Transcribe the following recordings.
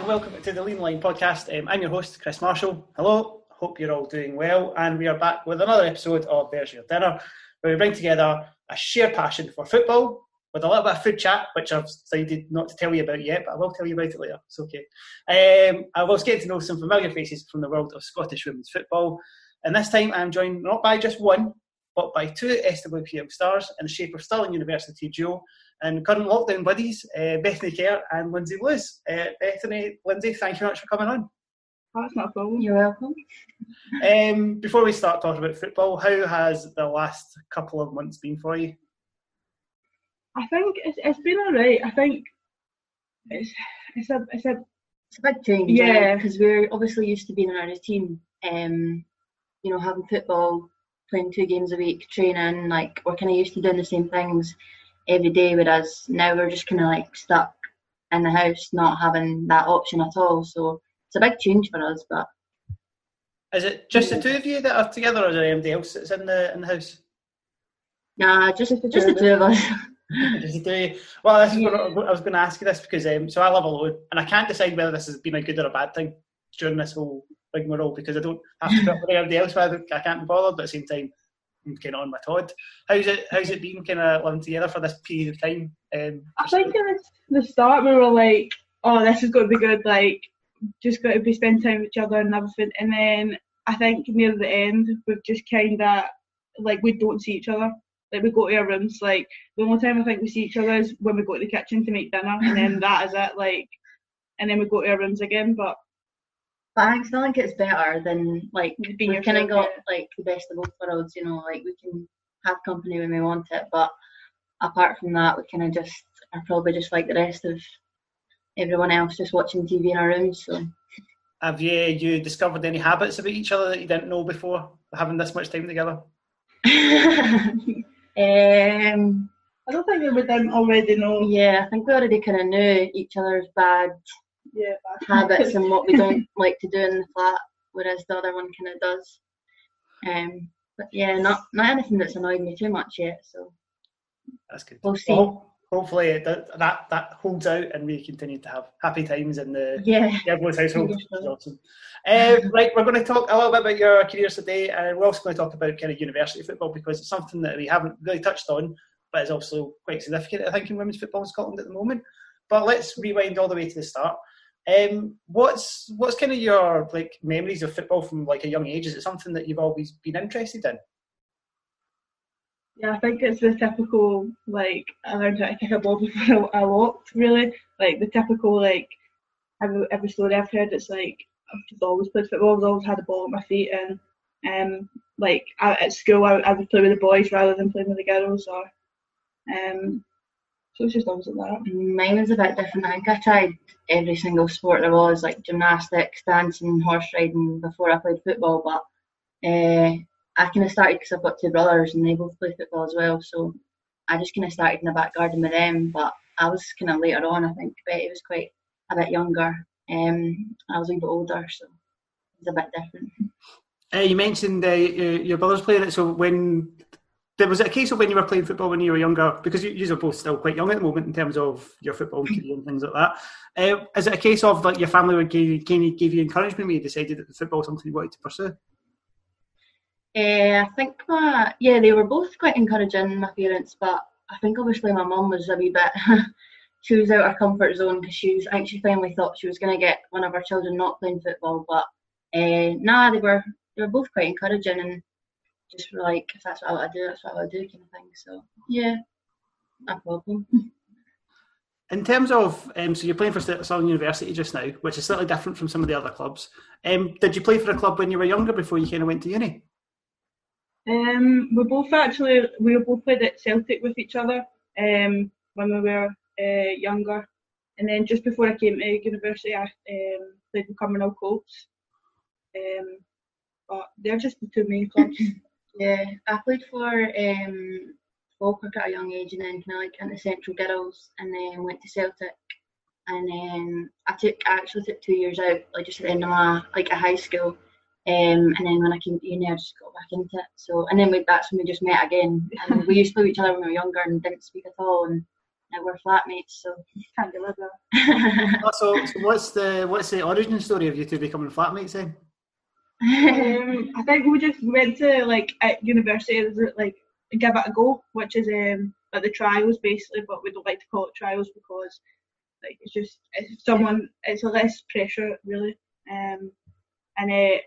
And welcome to the Lean Line podcast. Um, I'm your host, Chris Marshall. Hello, hope you're all doing well, and we are back with another episode of There's Your Dinner, where we bring together a shared passion for football with a little bit of food chat, which I've decided not to tell you about yet, but I will tell you about it later. It's okay. Um, I was getting to know some familiar faces from the world of Scottish women's football, and this time I'm joined not by just one, but by two SWPL stars in the shape of Stirling University duo and current lockdown buddies, uh, Bethany Kerr and Lindsay Lewis. Uh, Bethany, Lindsay, thank you very much for coming on. That's not a problem. You're welcome. Um, before we start talking about football, how has the last couple of months been for you? I think it's, it's been alright. I think it's it's a it's a It's a big change, Yeah. because we're obviously used to being in a team. Um, you know, having football, playing two games a week, training, like we're kind of used to doing the same things every day. Whereas now we're just kind of like stuck in the house, not having that option at all. So it's a big change for us. But Is it just the two of you that are together, or is there anybody else that's in the in the house? nah, just Just the just two the of two of us. Just the two? Well, this is what I I was going to ask you this because um, so I live alone, and I can't decide whether this has been a good or a bad thing during this whole rigmarole because I don't have to put up with everybody else. But I I can't be bothered, but at the same time, I'm kind of on my Todd. How's it? How's it been kind of living together for this period of time? Um, I think in the start we were like, oh, this is going to be good. Like, just got to be spending time with each other and everything. And then I think near the end we've just kind of like we don't see each other. Like we go to our rooms. Like the only time I think we see each other is when we go to the kitchen to make dinner, and then that is it. Like, and then we go to our rooms again. But But I still think it's better than like Being we've kind of yourself, got like the best of both worlds. You know, like we can have company when we want it, but apart from that, we kind of just are probably just like the rest of everyone else, just watching TV in our rooms. So have you you discovered any habits about each other that you didn't know before having this much time together? um, I don't think we didn't already know. yeah, I think we already kind of knew each other's bad Yeah, habits and what we don't like to do in the flat, whereas the other one kind of does. Um, but yeah, not not anything that's annoyed me too much yet. So That's good. We'll see. Well, hopefully that, that that holds out and we continue to have happy times in the yeah, Everyone's household. Fingers Which is crossed. awesome. Um, right, we're going to talk a little bit about your careers today, and we're also going to talk about kind of university football because it's something that we haven't really touched on, but is also quite significant, I think, in women's football in Scotland at the moment. But let's rewind all the way to the start. Um, what's what's kind of your like memories of football from like a young age? Is it something that you've always been interested in? Yeah, I think it's the typical like I learned how to kick a ball before I walked. Really, like the typical like every every story I've heard. It's like I've just always played football. I've always had a ball at my feet, and um like I, at school I, I would play with the boys rather than playing with the girls. Or um, so it's just always like that. mine was a bit different. I think I tried every single sport there was, like gymnastics, dancing, horse riding, before I played football. But uh, I kind of started because I've got two brothers and they both play football as well. So I just kind of started in the back garden with them. But I was kind of later on. I think Betty was quite a bit younger. Um, I was a bit older, so it was a bit different. Uh, you mentioned uh, your your brothers playing it. So when there was it a case of when you were playing football when you were younger, because you, you are both still quite young at the moment in terms of your football career and things like that. Uh, is it a case of like your family would give, kind of gave you encouragement when you decided that football was something you wanted to pursue? Uh, I think my yeah, they were both quite encouraging, my parents, but I think obviously my mum was a wee bit. she was out her comfort zone because she was. I think she finally thought she was going to get one of her children not playing football, but uh, nah, they were they were both quite encouraging and just were like, if that's what I do, that's what I do, kind of thing. So yeah, no problem. In terms of, um, so you're playing for Stirling University just now, which is slightly different from some of the other clubs. Um, did you play for a club when you were younger before you kind of went to uni? Um, we both actually we both played at Celtic with each other um, when we were uh, younger, and then just before I came to university, I um, played with Cumbernauld Colts. Um, but they're just the two main clubs. Yeah, I played for um, Falkirk at a young age and then kind of like into Central Girls and then went to Celtic. And then I took, I actually took two years out, like just at the end of my, like a high school. Um, and then when I came to uni, I just got back into it. So, and then we, that's when we just met again. And we used to play with each other when we were younger and didn't speak at all. And now we're flatmates, so Can't get rid. Oh, so, so what's the what's the origin story of you two becoming flatmates then? Um, I think we just went to like at university, like give it a go, which is um like the trials basically, but we don't like to call it trials because like it's just it's someone it's less pressure really. Um, and uh,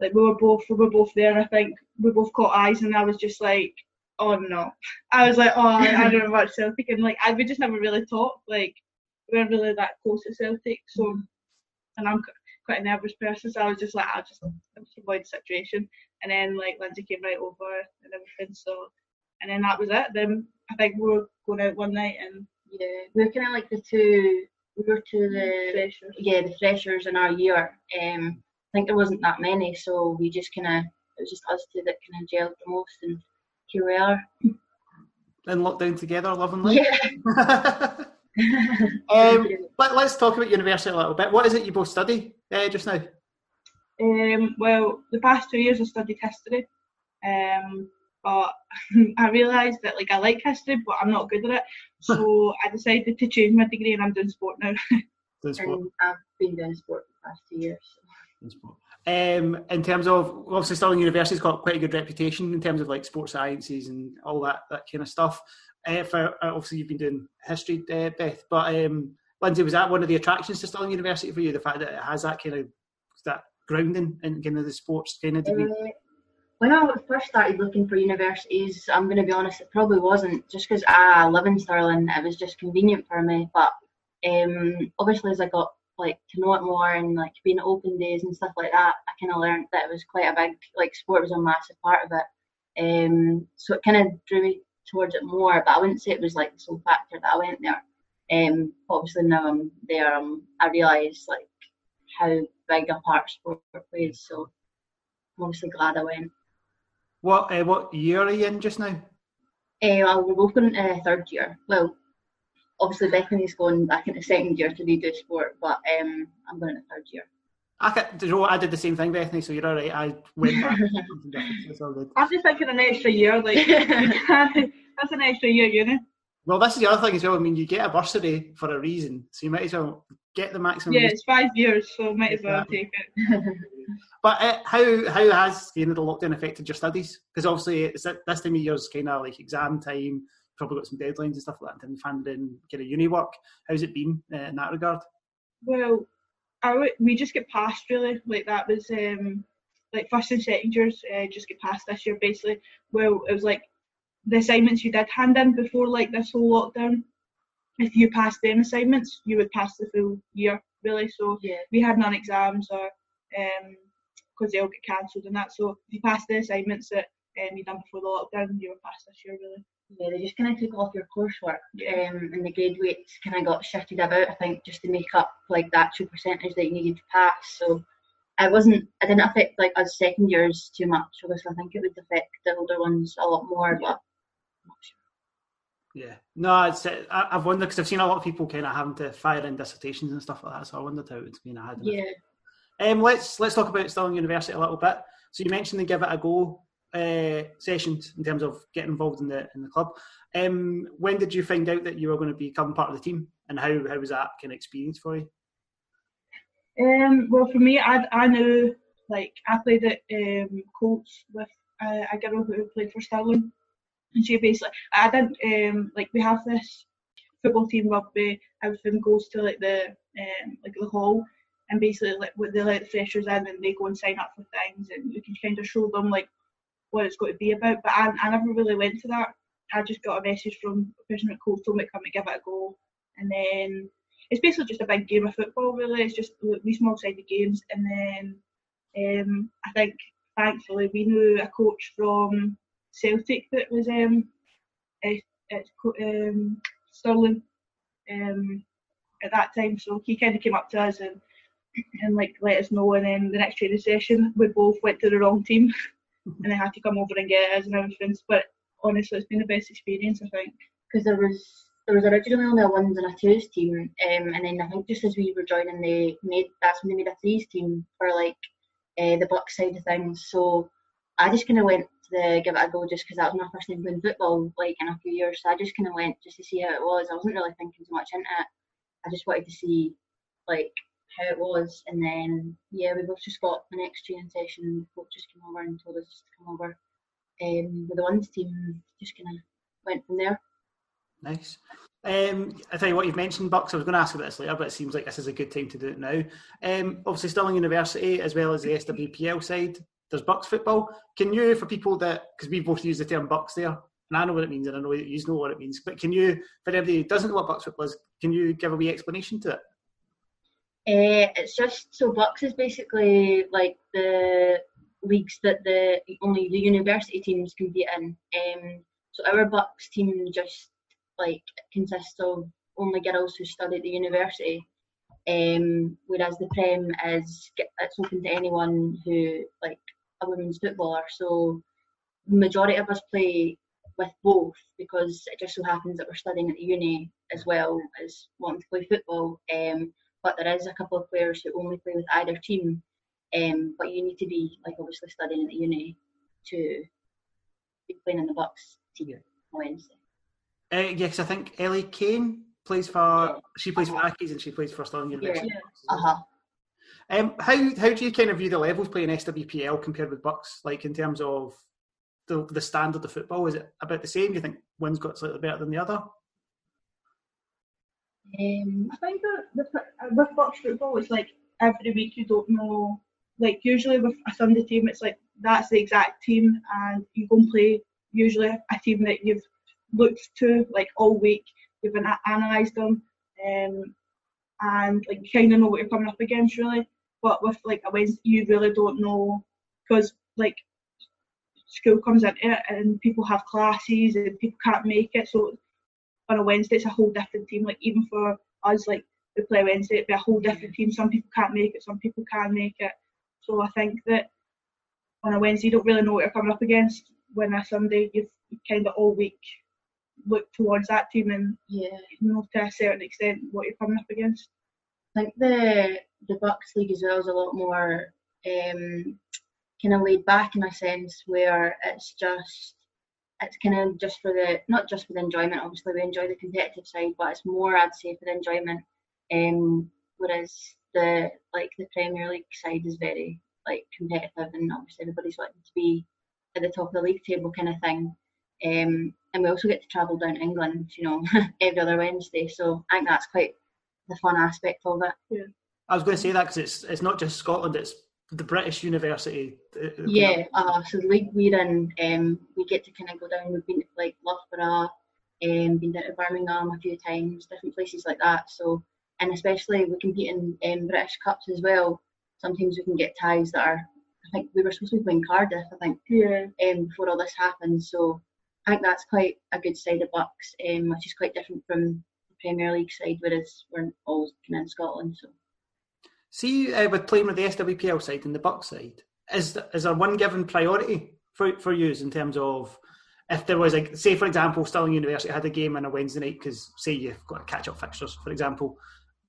like we were both we were both there. And I think we both caught eyes, and I was just like, oh no. I was like, oh, I don't know about Celtic, and like I we just never really talked. Like we weren't really that close to Celtic, so and I'm quite a nervous person, so I was just like, I'll just, I'll just avoid the situation. And then like Lindsay came right over and everything, so and then that was it. Then I think we were going out one night and yeah, we were kind of like the two. We were to the freshers. yeah the freshers in our year. Um, I think there wasn't that many, so we just kind of it was just us two that kind of gelled the most, and here we are. In lockdown together, lovingly. life. Yeah. um, let, us talk about university a little bit. What is it you both study uh, just now? Um, well, the past two years I studied history, um, but I realised that like I like history, but I'm not good at it. So I decided to change my degree, and I'm doing sport now. Doing sport. and I've been doing sport for the past two years. So. in sport. Um, in terms of obviously Stirling University's got quite a good reputation in terms of like sports sciences and all that that kind of stuff. Uh, for uh, obviously you've been doing history, uh, Beth, but um, Lindsay, was that one of the attractions to Stirling University for you? The fact that it has that kind of that grounding in kind of the sports kind of degree. Uh, when I first started looking for universities, I'm going to be honest, it probably wasn't just because I live in Stirling. It was just convenient for me. But um, obviously, as I got like to know it more and like being at open days and stuff like that, I kind of learned that it was quite a big like sport was a massive part of it. Um, so it kind of drew me towards it more. But I wouldn't say it was like the sole factor that I went there. Um, obviously now I'm there, um, I realise like how big a part sport plays. So I'm obviously glad I went. What uh, what year are you in just now? Uh, well, we're both going uh, third year. Well, obviously Bethany's going back into second year to redo sport, but um, I'm going into third year. I, ca- do you know? I did the same thing, Bethany. So you're all right. I went back. to something different, so it's all good. I'm just thinking an extra year, like that's an extra year uni. Well, this is the other thing as well. I mean, you get a bursary for a reason, so you might as well get the maximum. Yeah, it's five years, so might as well take it. But uh, how how has you know, the lockdown affected your studies? Because obviously it's at this time of year is kind of like exam time. Probably got some deadlines and stuff like that, and in kind of uni work. How's it been uh, in that regard? Well, I we just get passed really. Like that was um like first and second years uh, just get passed this year basically. Well, it was like the assignments you did hand in before like this whole lockdown. If you passed them assignments, you would pass the full year really. So Yeah. we had none exams or um because they all get cancelled and that. So if you passed the assignments that um, you done before the lockdown, you were passed this year really. Yeah, they just kind of took off your coursework, Yeah. um, and the grade weights kind of got shifted about. I think just to make up like the actual percentage that you needed to pass. So I wasn't, I didn't affect like us second years too much. Obviously, I think it would affect the older ones a lot more. But not sure. Yeah, no, it's uh, I, I've wondered because I've seen a lot of people kind of having to fire in dissertations and stuff like that. So I wondered how it's been had. yeah, Um, let's let's talk about Stirling University a little bit. So you mentioned the give it a go uh, sessions in terms of getting involved in the in the club. Um, when did you find out that you were going to become part of the team, and how how was that kind of experience for you? Um, well, for me, I I knew like I played at um, Colts with uh, a girl who played for Stirling, and she basically I didn't um like we have this football team rugby. Everything goes to like the um like the hall, and basically like they let the freshers in and they go and sign up for things, and you can kind of show them like what it's going to be about. But I I never really went to that. I just got a message from a person at Colts told me to come and give it a go, and then it's basically just a big game of football, really. It's just these small sided games, and then um, I think thankfully we knew a coach from Celtic that was um, at, at um, Stirling um, at that time, so he kind of came up to us and and like let us know. And then the next training session, we both went to the wrong team, and they had to come over and get us and everything. But honestly, it's been the best experience, I think. because there was there was originally only a ones and a twos team, um, and then I think just as we were joining, they made that's when they made a threes team for like uh, the BUCS side of things. So I just kind of went to give it a go just because that was my first time playing football like in a few years. So I just kind of went just to see how it was. I wasn't really thinking too much into it. I just wanted to see like how it was, and then yeah, we both just got the next training session. Both just came over and told us to come over um, with the ones team. Just kind of went from there. Nice. Um, I tell you what, you've mentioned BUCS. I was going to ask about this later, but it seems like this is a good time to do it now. Um, obviously, Stirling University, as well as the SWPL side, there's BUCS football. Can you, for people that, because we both use the term BUCS there, and I know what it means, and I know you know what it means, but can you, for anybody who doesn't know what BUCS football is, can you give a wee explanation to it? Uh, it's just so BUCS is basically like the leagues that the only the university teams compete in. Um, so our BUCS team just like consists of only girls who study at the university, um, whereas the Prem is it's open to anyone who like a women's footballer. So the majority of us play with both because it just so happens that we're studying at the uni as well as wanting to play football. Um, but there is a couple of players who only play with either team. Um, but you need to be like obviously studying at the uni to be playing in the BUCS team on Wednesday. Uh, yes, I think Ellie Kane plays for. She plays for Accies and she plays for Stirling University. Yeah. Uh huh. Um, how how do you kind of view the levels playing SWPL compared with BUCS? Like in terms of the the standard of football, is it about the same? Do you think one's got slightly better than the other? Um, I think that with, with BUCS football, it's like every week you don't know. Like usually with a Sunday team, it's like that's the exact team, and you go and play usually a team that you've looked to like all week. You've analysed them, um, and like you kind of know what you're coming up against really. But with like a Wednesday, you really don't know because like school comes into it and people have classes and people can't make it. So on a Wednesday, it's a whole different team. Like even for us, like we play Wednesday, it'd be a whole different mm-hmm. team. Some people can't make it, some people can make it. So I think that on a Wednesday, you don't really know what you're coming up against. When a Sunday, you've kind of all week looked towards that team and yeah, you know to a certain extent what you're coming up against. Think the the BUCS league as well is a lot more um, kind of laid back in a sense where it's just it's kind of just for the not just for the enjoyment. Obviously, we enjoy the competitive side, but it's more I'd say for the enjoyment. Um, whereas the like the Premier League side is very like competitive, and obviously everybody's wanting to be at the top of the league table kind of thing. Um, and we also get to travel down England, you know, every other Wednesday. So I think that's quite the fun aspect of it. Yeah. I was going to say that because it's it's not just Scotland; it's the British University. uh, Yeah, uh, so the league we're in, um, we get to kind of go down. We've been to like Loughborough, um, been down to Birmingham a few times, different places like that. So, and especially we compete in um, British Cups as well. Sometimes we can get ties that are. I think we were supposed to be playing Cardiff. I think Yeah. um, before all this happened. So I think that's quite a good side of BUCS, um, which is quite different from the Premier League side, whereas we're always kind of in Scotland. So See, uh, with playing with the SWPL side and the BUCS side, is is there one given priority for for you in terms of if there was like, say for example, Stirling University had a game on a Wednesday night because say you've got to catch up fixtures, for example,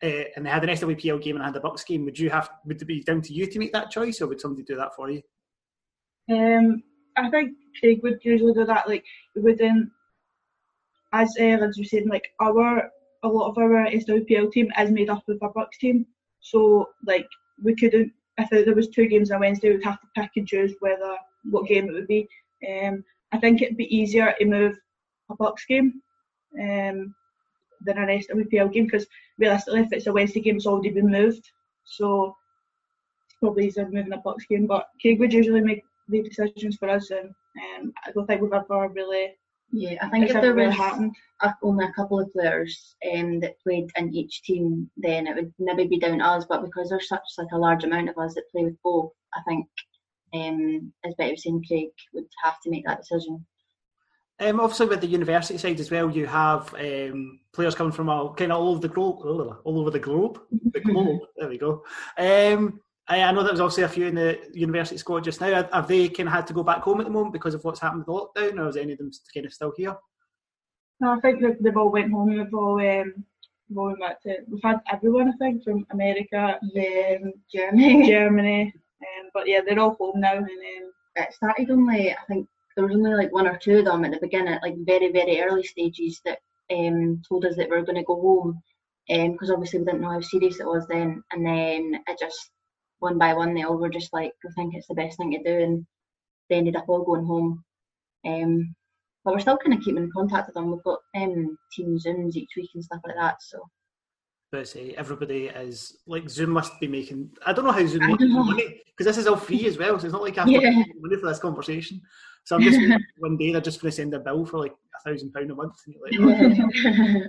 uh, and they had an SWPL game and had a BUCS game, would you have would it be down to you to make that choice, or would somebody do that for you? Um, I think Craig would usually do that. Like within, as uh, as you said, like our a lot of our SWPL team is made up of a BUCS team. So like we couldn't if there was two games on Wednesday, we'd have to pick and choose whether what game it would be. Um, I think it'd be easier to move a BUCS game um, than an SWPL game because realistically, if it's a Wednesday game, it's already been moved. So it's probably easier moving a BUCS game. But Craig would usually make the decisions for us, and um, I don't think we've ever really. Yeah, I think It's if there was happened. a, only a couple of players um, that played in each team, then it would maybe be down to us. But because there's such like a large amount of us that play with both, I think um, as Betty was saying, Craig would have to make that decision. Um, obviously, with the university side as well, you have um, players coming from all kind of all over the globe, all over the globe. The globe. there we go. Um, I, I know there was obviously a few in the university squad just now. Have they kind of had to go back home at the moment because of what's happened with the lockdown, or is any of them kind of still here? No, I think they've all went home. They've all um, going back to. We've had everyone, I think, from America, um, Jeremy, Germany, um, but yeah, they're all home now. And um, it started only I think there was only like one or two of them at the beginning, like very very early stages that um, told us that we were going to go home because um, obviously we didn't know how serious it was then. And then it just one by one they all were just like, I think it's the best thing to do, and they ended up all going home. Um, but we're still kind of keeping in contact with them. We've got um, team zooms each week and stuff like that. So. But say everybody is like Zoom must be making. I don't know how Zoom makes money because this is all free as well. So it's not like I have yeah. money for this conversation. So I'm just one day they're just going to send a bill for like a thousand pound a month. And like,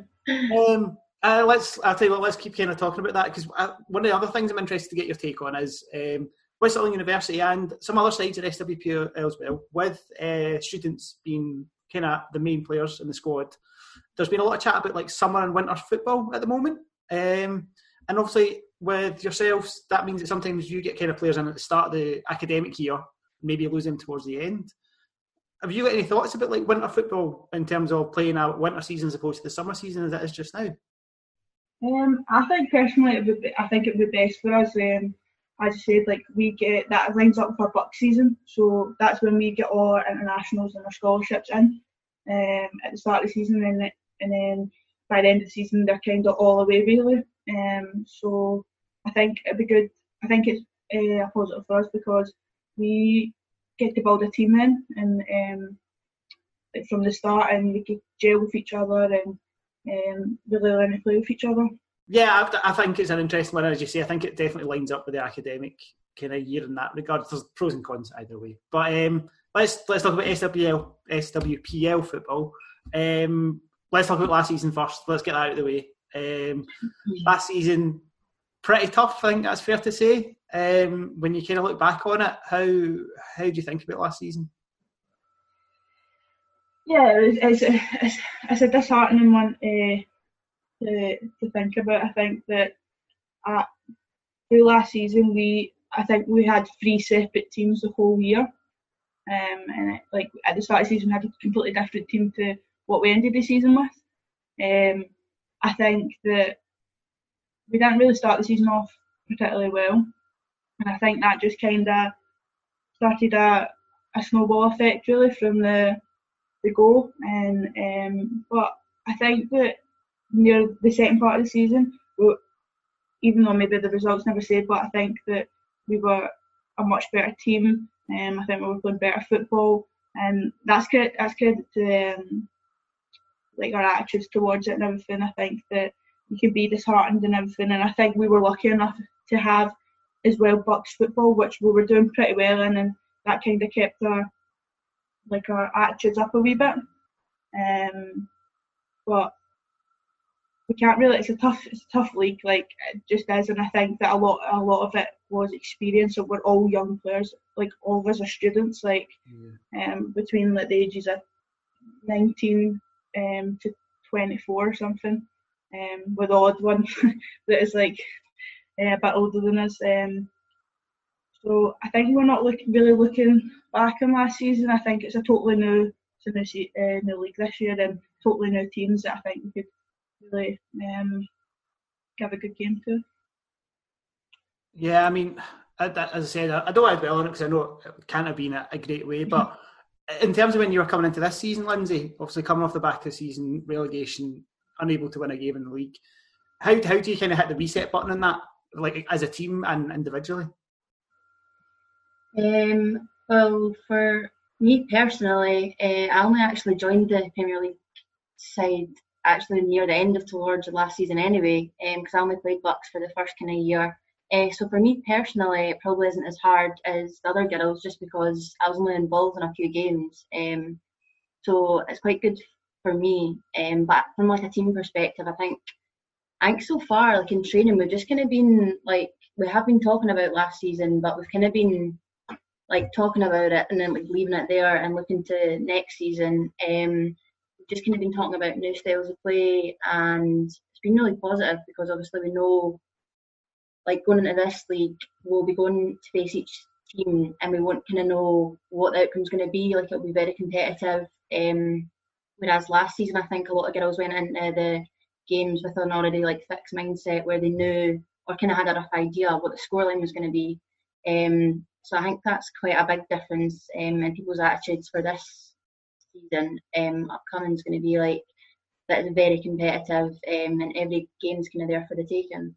um, uh, let's. I'll tell you what. Let's keep kind of talking about that because uh, one of the other things I'm interested to get your take on is um, Whistling University and some other sides at SWP as well, with uh, students being kind of the main players in the squad. There's been a lot of chat about like summer and winter football at the moment, um, and obviously with yourselves, that means that sometimes you get kind of players in at the start of the academic year, maybe lose them towards the end. Have you got any thoughts about like winter football in terms of playing out winter season as opposed to the summer season as it is just now? Um, I think personally, it would be, I think it would be best for us. Um, as you said, like we get that lines up for BUCS season, so that's when we get all our internationals and our scholarships in um, at the start of the season, and then, and then by the end of the season they're kind of all away really. Um, so I think it'd be good. I think it's uh, a positive for us because we get to build a team in and um, like from the start, and we get gel with each other and um, really learn to play with each other. Yeah, I, I, think it's an interesting one. As you say, I think it definitely lines up with the academic kind of year in that regard. There's pros and cons either way. But um, let's let's talk about SWL, SWPL football. Um, let's talk about last season first. Let's get that out of the way. Um, last season, pretty tough. I think that's fair to say. Um, when you kind of look back on it, how how do you think about last season? Yeah, it's, it's, it's, it's a disheartening one uh, to, to think about. I think that at, through last season, we I think we had three separate teams the whole year. Um, and it, like at the start of the season, we had a completely different team to what we ended the season with. Um, I think that we didn't really start the season off particularly well, and I think that just kind of started a, a snowball effect really from the the go. And um, but I think that near the second part of the season, we, even though maybe the results never said, but I think that we were a much better team. Um, I think we were playing better football, and that's good. That's good to um, like our attitudes towards it and everything. I think that you can be disheartened and everything, and I think we were lucky enough to have as well BUCS football, which we were doing pretty well in, and that kind of kept our like our attitudes up a wee bit. Um, but we can't really. It's a tough, it's a tough league. Like it just is, and I think that a lot, a lot of it was experience. So we're all young players. Like all of us are students. Like yeah. um, between like the ages of nineteen um, to twenty four or something. Um, with the odd one that is like uh, a bit older than us. Um, so I think we're not looking really looking back on last season. I think it's a totally new, a new, uh, new league this year and totally new teams that I think we could really um, give a good game to. Yeah, I mean, as I said, I don't want to dwell on it because I know it can't have been a, great way, but in terms of when you were coming into this season, Lindsay, obviously coming off the back of the season, relegation, unable to win a game in the league, how, how do you kind of hit the reset button in that, like as a team and individually? Um, well, for me personally, uh, I only actually joined the Premier League side actually near the end of towards the last season anyway, because um, I only played BUCS for the first kind of year. Uh, so for me personally, it probably isn't as hard as the other girls, just because I was only involved in a few games. Um, so it's quite good for me. Um, but from like a team perspective, I think I think so far, like in training, we've just kind of been like we have been talking about last season, but we've kind of been like talking about it and then like leaving it there and looking to next season. Um, just kind of been talking about new styles of play and it's been really positive because obviously we know like going into this league we'll be going to face each team and we won't kind of know what the outcome's going to be like it'll be very competitive um, whereas last season I think a lot of girls went into the games with an already like fixed mindset where they knew or kind of had a rough idea what the scoreline was going to be um, so I think that's quite a big difference um, in people's attitudes for this season. Um, upcoming is going to be like that is very competitive, um, and every game's kind of there for the taking.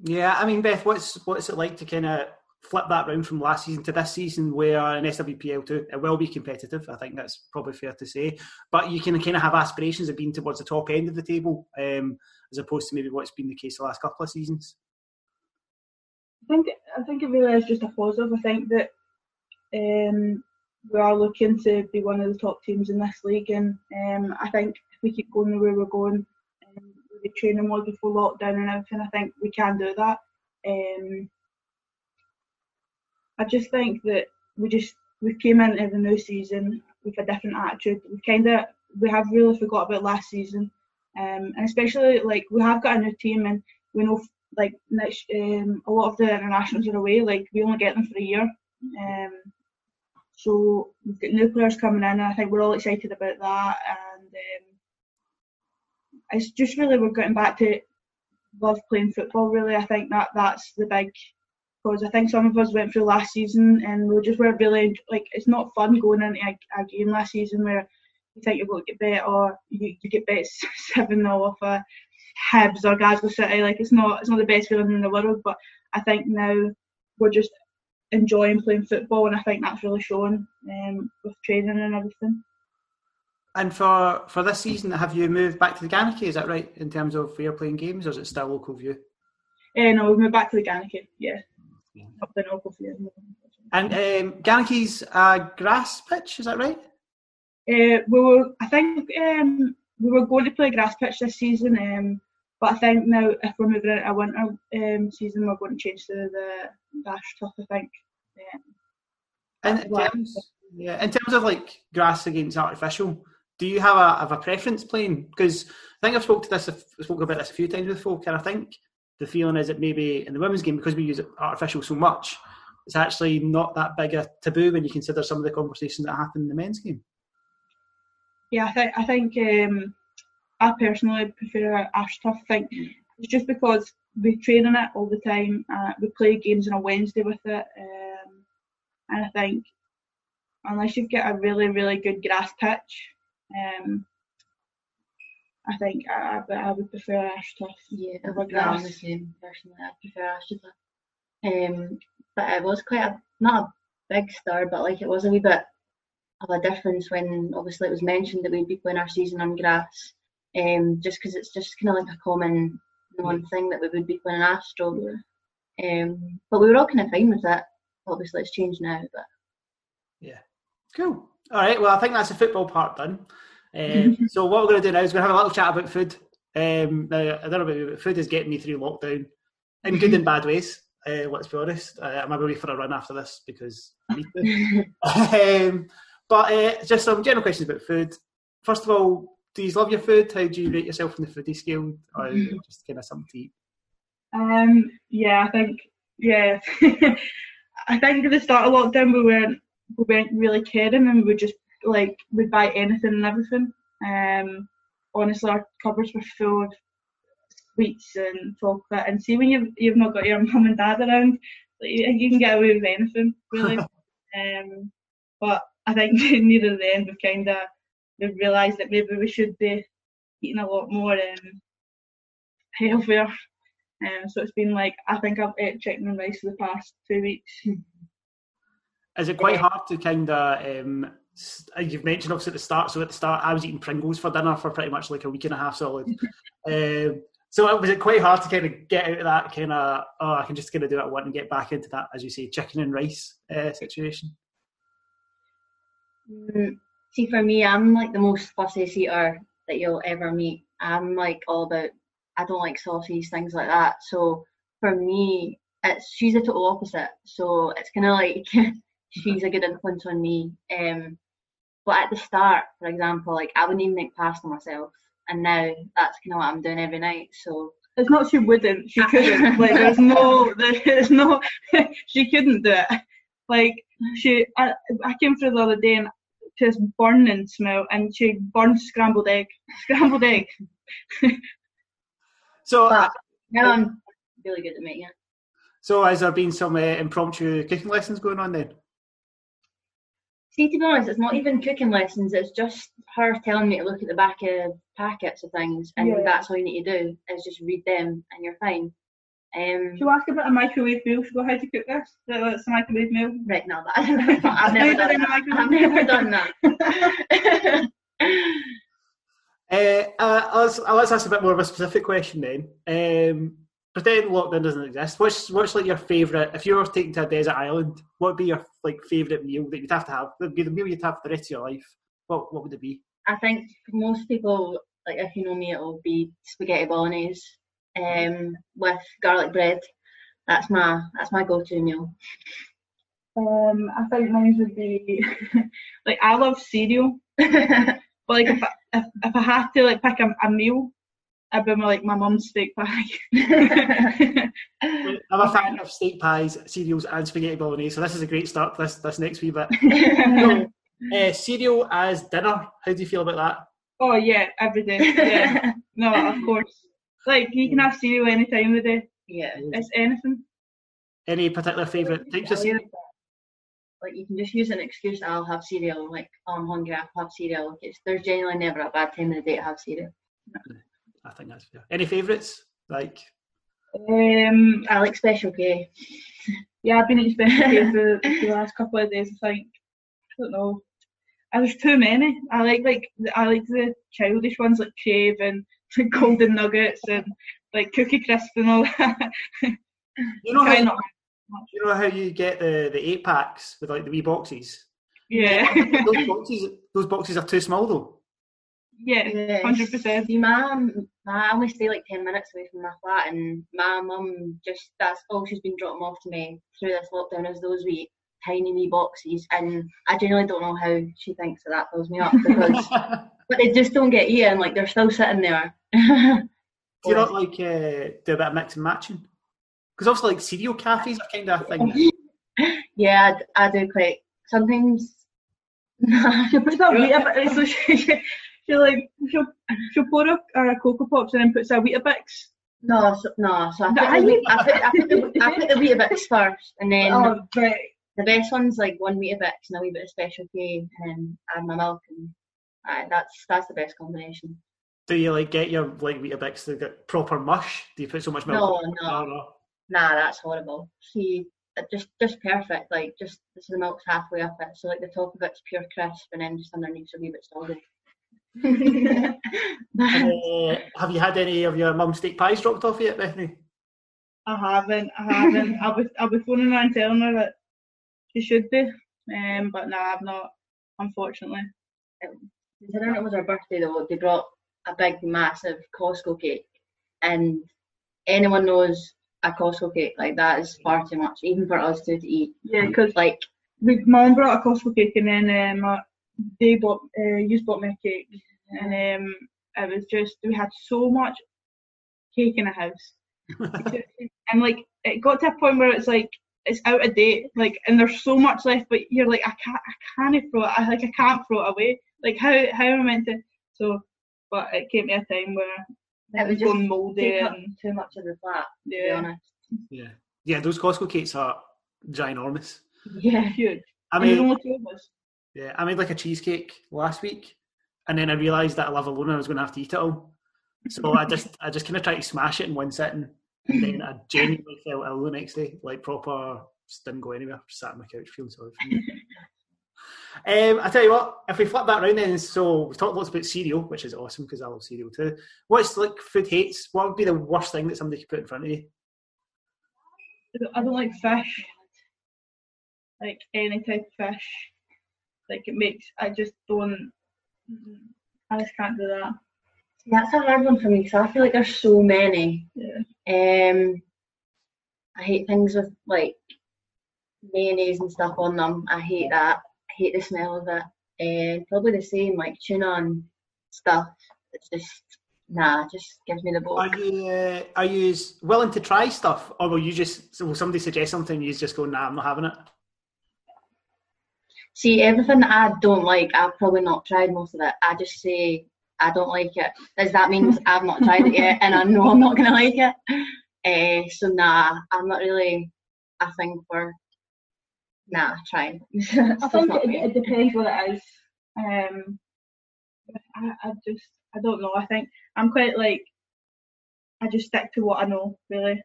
Yeah, I mean, Beth, what's what's it like to kind of flip that round from last season to this season, where in SWPL two it will be competitive. I think that's probably fair to say, but you can kind of have aspirations of being towards the top end of the table, um, as opposed to maybe what's been the case the last couple of seasons. I think I think it really is just a positive. I think that um, we are looking to be one of the top teams in this league, and um, I think if we keep going the way we're going, um, with the training mode before lockdown and everything, I think we can do that. Um, I just think that we just we came into the new season with a different attitude. We kind of we have really forgot about last season, um, and especially like we have got a new team and we know like next um, a lot of the internationals are away. Like we only get them for a year, um, so we've got new players coming in. And I think we're all excited about that, and um, it's just really we're getting back to love playing football. Really, I think that that's the big because I think some of us went through last season and we just weren't really like it's not fun going into a, a game last season where you think you're going to get bet or you, you get bet seven 0 off a Hibs or Glasgow City. Like it's not it's not the best feeling in the world, but I think now we're just enjoying playing football, and I think that's really showing um, with training and everything. And for for this season, have you moved back to the Gannochy? Is that right in terms of where you're playing games, or is it still local view? Uh, no, we've moved back to the Gannochy. Yeah, up the local view. And um, Gannochy's a grass pitch, is that right? Uh, we were, I think um, we were going to play grass pitch this season, um, but I think now if we're moving into a winter um, season, we're going to change to the dash turf. I think. Um, in, terms, yeah, in terms of like grass against artificial, do you have a have a preference playing? Because I think I've spoke to this, I've spoken about this a few times with folk, and I think the feeling is that maybe in the women's game because we use artificial so much, it's actually not that big a taboo when you consider some of the conversations that happen in the men's game. Yeah, I think I think um, I personally prefer AstroTurf. I think it's just because we train on it all the time. Uh, we play games on a Wednesday with it, um, and I think unless you've got a really really good grass pitch, um, I think I, I, would prefer AstroTurf. Yeah, over grass. I'm the same personally. I prefer AstroTurf. Um, but it was quite a not a big star, but like it was a wee bit of a difference when obviously it was mentioned that we'd be playing our season on grass um, just because it's just kind of like a common known thing that we would be playing Astro. Um, but we were all kind of fine with that. Obviously, it's changed now, but yeah, cool. All right, well, I think that's the football part done. Um, so what we're going to do now is we're going to have a little chat about food. Um, now, I don't know about food is getting me through lockdown in good and bad ways. Uh, let's be honest. Uh, I'm away for a run after this because I need to. um, but uh, just some general questions about food. First of all, do you love your food? How do you rate yourself on the foodie scale, or mm-hmm. just kind of something to eat? Um, yeah, I think yeah, I think at the start of lockdown we weren't we weren't really caring, and we would just like we'd buy anything and everything. Um, honestly, our cupboards were full of sweets and chocolate. And see, when you've you've not got your mum and dad around, like, you, you can get away with anything really. um, but I think near the end we've kind of we've realised that maybe we should be eating a lot more um, healthier. Um, so it's been like I think I've ate chicken and rice for the past two weeks. Is it quite hard to kind of? Um, you've mentioned obviously at the start. So at the start, I was eating Pringles for dinner for pretty much like a week and a half solid. um, so was it quite hard to kind of get out of that kind of? Oh, I can just kind of do it one and get back into that, as you say, chicken and rice uh, situation. Mm, see, for me, I'm like the most fussy eater that you'll ever meet. I'm like all about, I don't like sauces, things like that. So for me, it's she's the total opposite. So it's kind of like she's a good influence on me. Um, but at the start, for example, like I wouldn't even make pasta myself, and now that's kind of what I'm doing every night. So it's not she wouldn't, she couldn't. like there's no, there's no, she couldn't do it. Like she, I, I came through the other day and just burning smell, and she burned scrambled egg. Scrambled egg. so, uh, yeah, I'm really good at making it. So has there been some uh, impromptu cooking lessons going on then? See, to be honest, it's not even cooking lessons. It's just her telling me to look at the back of packets of things, and Yeah. that's all you need to do is just read them, and you're fine. Um, She'll ask about a microwave meal. She'll go, how to cook this? Like, That's a microwave meal. right now, that I've never done that. I've never done that. Uh, uh, let's, let's ask a bit more of a specific question then. Um, pretend lockdown doesn't exist. What's what's like your favourite? If you were taken to a desert island, what would be your like favourite meal that you'd have to have? Would be the meal you'd have for the rest of your life. What what would it be? I think for most people, like if you know me, it'll be spaghetti bolognese um, with garlic bread. That's my that's my go-to meal. Um, I think mine would be like I love cereal, but like if I, if, if I had to like pick a, a meal, I'd be my, like my mum's steak pie. I'm a fan of steak pies, cereals, and spaghetti bolognese. So this is a great start. to This this next wee bit. So, uh, cereal as dinner. How do you feel about that? oh yeah, every day. Yeah, no, of course. Like you can have cereal any time of the day. yeah. It's anything. Any particular favourite types of cereal? Like you can just use an excuse. I'll have cereal. Like oh, I'm hungry. I'll have cereal. It's, there's genuinely never a bad time of the day to have cereal. I think that's fair. Any favourites? Like Um, I like Special K. yeah, I've been eating special K for the last couple of days. I think. I don't know. Uh, There's too many. I like like I like the childish ones like Krave and Golden Nuggets and like Cookie Crisp and all that. you know how not- you know how you get the the eight packs with like the wee boxes. yeah, those boxes those boxes are too small though. yeah, Yes. hundred percent. See, my, my, I only stay like 10 minutes away from my flat, and my mum just, that's all she's been dropping off to me through this lockdown is those wee tiny wee boxes. And I genuinely don't know how she thinks that that fills me up because, but they just don't get eaten, like they're still sitting there. Do you not like uh, do a bit of mix and matching? Because obviously, like cereal cafes are kind of thing. yeah, I, I do quite, sometimes, She puts that Weetabix. So she, she, she like she'll she'll pour a, a Coco Pops and then puts a Weetabix. no, so, no, so I put, the, I I put, I put the, I put the Weetabix first, and then Oh, right. The best one's like one Weetabix and a wee bit of special K and add my milk and uh, that's that's the best combination. Do you like get your like Weetabix to get proper mush? Do you put so much milk? No, in no. No. Nah, that's horrible. See, it just just perfect. Like just this the milk's halfway up it, so like the top of it's pure crisp and then just underneath a wee bit soggy. Uh, have you had any of your mum's steak pies dropped off yet, Bethany? I haven't. I haven't. I'll be I'll be phoning her and telling her that she should be. Um, but no, I've not. Unfortunately. Considering it was her birthday though, they brought a big massive Costco cake, and anyone knows a Costco cake like that is far too much, even for us two to eat. Yeah, because Like we mum brought a Costco cake and then um, uh, they bought uh, you bought me a cake and um, it was just we had so much cake in the house and like it got to a point where it's like it's out of date like and there's so much left but you're like I can't I can't throw it I like I can't throw it away like how how am I meant to so but it came to a time where It was was just going mouldy and too much of the flat, to be yeah honest. Yeah, yeah. Those Costco cakes are ginormous. Yeah. huge I mean, only two of us yeah, I made like a cheesecake last week, and then I realised that I live alone and I was going to have to eat it all. So I just, I just kind of tried to smash it in one sitting, and then I genuinely felt ill the next day, like proper. Just didn't go anywhere. Just sat on my couch feeling sorry for me. Um, I tell you what, if we flip that round then, so we've talked lots about cereal, which is awesome because I love cereal too. What's like food hates? What would be the worst thing that somebody could put in front of you? I don't like fish like any type of fish like it makes I just don't I just can't do that That's a hard one for me because I feel like there's so many. Yeah. Um, I hate things with like mayonnaise and stuff on them. I hate that. I hate the smell of it. And probably the same like tuna and stuff. It's just nah, just gives me the Are you uh, are you willing to try stuff, or will you just will somebody suggest something you just go, nah, I'm not having it? See, everything that I don't like, I've probably not tried most of it. I just say I don't like it. Does that mean I've not tried it yet and I know I'm not gonna like it? Uh, so nah, I'm not really a thing for nah trying. I think it, it depends what it is. Um, I, I just I don't know. I think I'm quite like I just stick to what I know really.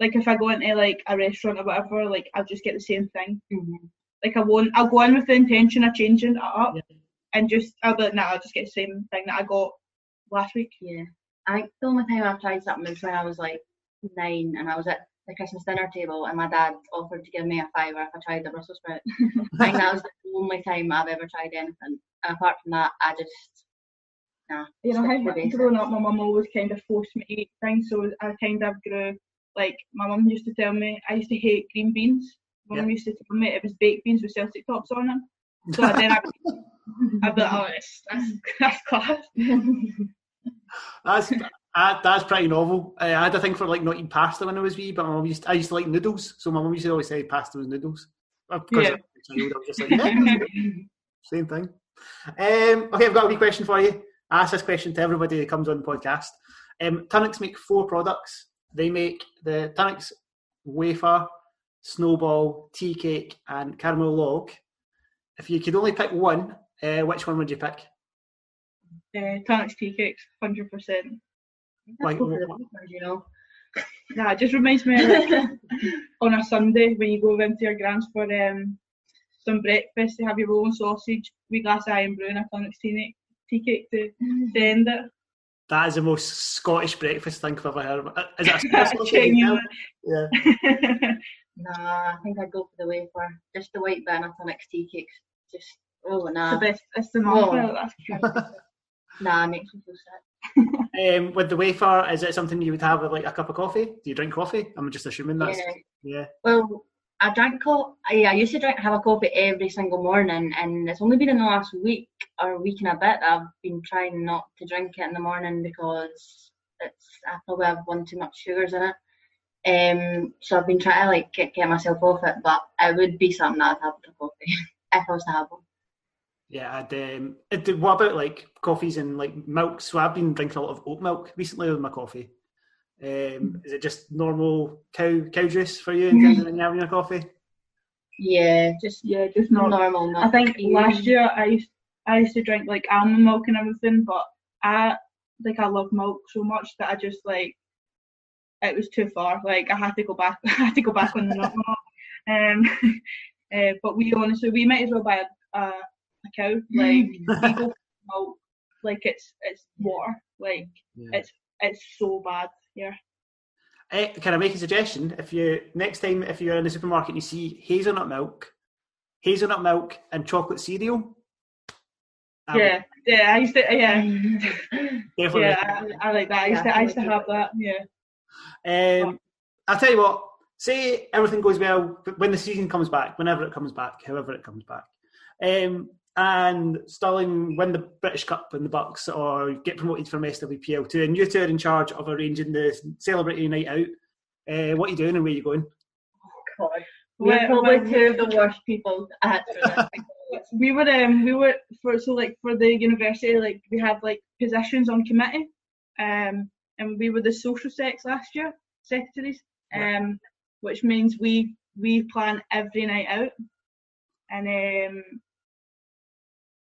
Like if I go into like a restaurant or whatever, like I'll just get the same thing. Mhm. Like I won't. I'll go in with the intention of changing it up, Yeah. And just I'll be like, nah, I'll just get the same thing that I got last week. Yeah. I think the only time I've tried something was when I was like nine and I was at the Christmas dinner table and my dad offered to give me a fiver if I tried the Brussels sprout. I think that was the only time I've ever tried anything. And apart from that, I just nah. You know, stick to how growing up, my mum always kind of forced me to eat things, so I kind of grew. Like my mum used to tell me, I used to hate green beans. My mum used to tell me it was baked beans with Celtic tops on them. So then I, I'd be like, oh, that's, that's class. That's I, that's pretty novel. Uh, I had a thing for like not eating pasta when I was wee, but my mum used I used to like noodles, so my mum used to always say pasta was noodles. Because Yeah. I was a child, I was just like, yeah, same thing. Um, okay, I've got a wee question for you. I ask this question to everybody that comes on the podcast. Um, Tunnocks make four products. They make the Tunnocks wafer, snowball, tea cake, and caramel log. If you could only pick one, uh, which one would you pick? Uh, Tunnocks tea cakes, hundred percent. Like, Let's go for the wafers, you know. Nah, it just reminds me of like, on a Sunday when you go round to your grand's for um, some breakfast. They have your rolling sausage, wee glass of Irn-Bru, and a Tunnocks tea, tea cake to, to end it. That is the most Scottish breakfast thing I've ever heard of. Uh, Is it a Scottish thing? Genuine. Yeah. Nah, I think I'd go for the wafer. Just the white bit and Atomics tea cakes. Just oh the best. It's the Oh. That's true. Nah, it makes me feel sick. Um, with the wafer, is it something you would have with like a cup of coffee? Do you drink coffee? I'm just assuming that's Yeah. yeah. Well, I drank co- yeah, I used to drink have a coffee every single morning, and it's only been in the last week or week and a bit that I've been trying not to drink it in the morning because it's I probably have one too much sugars in it. Um, so I've been trying to like get, get myself off it, but it would be something that I'd have with a coffee if I was to have one. Yeah, I'd, um, it, what about like coffees and like milk? So I've been drinking a lot of oat milk recently with my coffee. Um, is it just normal cow cow juice for you in terms of when you're having your coffee? Yeah, just yeah, just not. normal. Milk. I think milk. last year I used I used to drink like almond milk and everything, but I like I love milk so much that I just like it was too far. Like I had to go back. I had to go back on the nut milk. Um, uh, but we honestly we might as well buy a, a, a cow. Like we go milk like it's it's water. Like Yeah. it's it's so bad here. Eh, can I make a suggestion? If you next time if you're in the supermarket and you see hazelnut milk, hazelnut milk and chocolate cereal. Would Yeah, yeah. I used to yeah. Yeah, I, I like that. I used Yeah, to, I used to have that. Yeah. Um, I'll tell you what. Say everything goes well when the season comes back, whenever it comes back, however it comes back, um, and Stirling win the British Cup and the BUCS, or get promoted from SWPL two, and you two are in charge of arranging the celebrating night out. Uh, what are you doing and where are you going? God. We're Where- probably where- two of the worst people at this. we were um we were for so like for the university like we have like positions on committee um and we were the social sex last year secretaries um which means we we plan every night out and um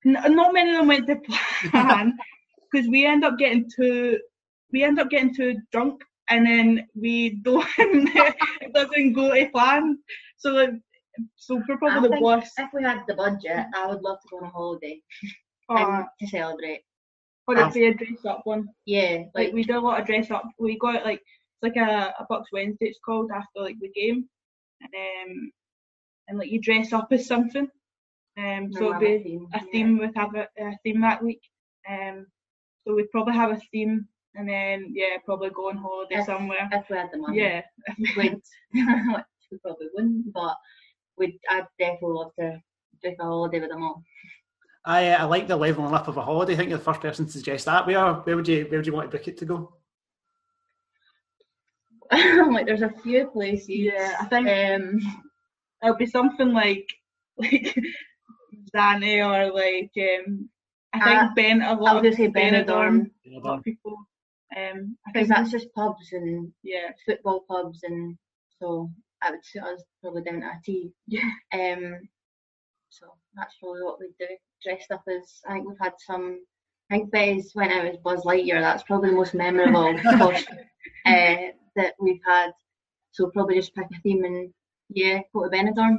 n- not many of them went to plan because we end up getting too we end up getting too drunk and then we don't it doesn't go to plan so like so we're I probably the worst If we had the budget, I would love to go on a holiday uh, and to celebrate. Or it'd be a dress up one. Yeah, Like like we do a lot of dress up. We got like it's like a, a BUCS Wednesday. It's called after like the game, and um, and like you dress up as something. Um, so it'd be theme. a theme. We'd have a, a theme that week. Um, so we'd probably have a theme, and then yeah, probably go on holiday If- somewhere. If we had the money, Yeah, we'd we probably wouldn't, but we'd. I'd definitely love to take a holiday with them all. I, I like the leveling up of a holiday. I think you're the first person to suggest that. Where where would you where would you want to book it to go? like there's a few places. yeah. I think Um, it'll be something like like Zanny or like um. I think Uh, Ben. A I lot was gonna say Benidorm. A lot of people. Um, Because that's just pubs and yeah, football pubs, and so I would suit us probably down to a T. yeah, Um, so that's probably what we do. Dressed up as I think we've had some. I think Betty's went out as Buzz Lightyear. That's probably the most memorable costume uh, that we've had. So probably just pick a theme and yeah, go to Benidorm.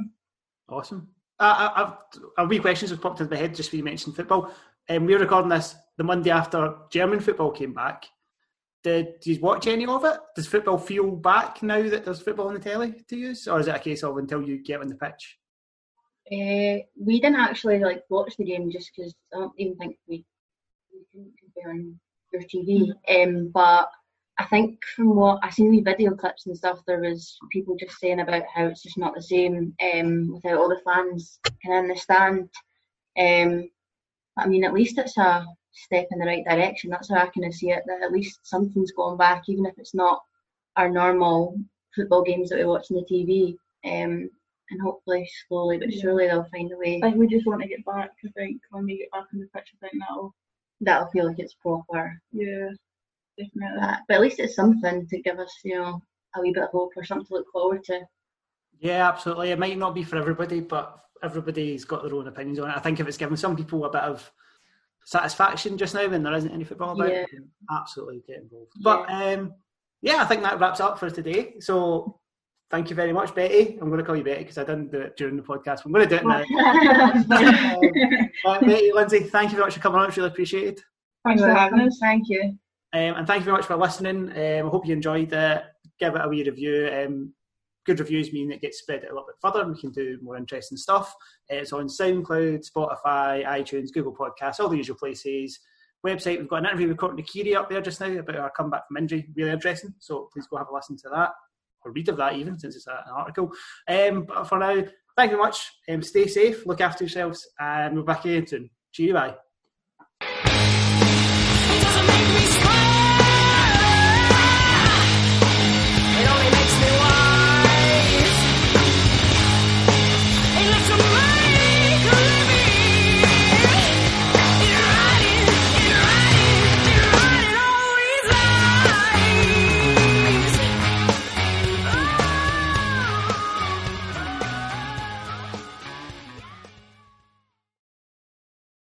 Awesome. Uh, I, I've, a wee questions have popped into my head just when you mentioned football. Um, we're recording this the Monday after German football came back. Did you watch any of it? Does football feel back now that there's football on the telly to use, or is it a case of until you get on the pitch? Uh, we didn't actually like watch the game just because I don't even think we we couldn't compare on your TV. Um, but I think from what I seen the video clips and stuff, there was people just saying about how it's just not the same um, without all the fans kind of in the stand. Um, I mean, at least it's a step in the right direction. That's how I kind of see it. That at least something's going back, even if it's not our normal football games that we watch on the TV. Um, and hopefully, slowly but surely, they'll find a way. I think we just want to get back. I think when we get back in the pitch, I think that'll That'll feel like it's proper. yeah, definitely. That. But at least it's something to give us, you know, a wee bit of hope or something to look forward to. Yeah, absolutely. It might not be for everybody, but everybody's got their own opinions on it. I think if it's given some people a bit of satisfaction just now then there isn't any football about, Yeah. then absolutely get involved. But um, yeah, I think that wraps up for today. So thank you very much, Betty. I'm going to call you Betty because I didn't do it during the podcast. I'm going to do it now. Um, Betty, Lindsay, thank you very much for coming on. It's really appreciated. Thanks for having us. Thank you. Um, and thank you very much for listening. Um, I hope you enjoyed it. Give it a wee review. Um, good reviews mean it gets spread a little bit further and we can do more interesting stuff. It's on SoundCloud, Spotify, iTunes, Google Podcasts, all the usual places. Website, we've got an interview with Courtney Keary up there just now about our comeback from injury. Really interesting. So please go have a listen to that or read of that even since it's an article. Um, but for now, thank you very much. Um, stay safe, look after yourselves, and we're back again soon. Cheerio, bye.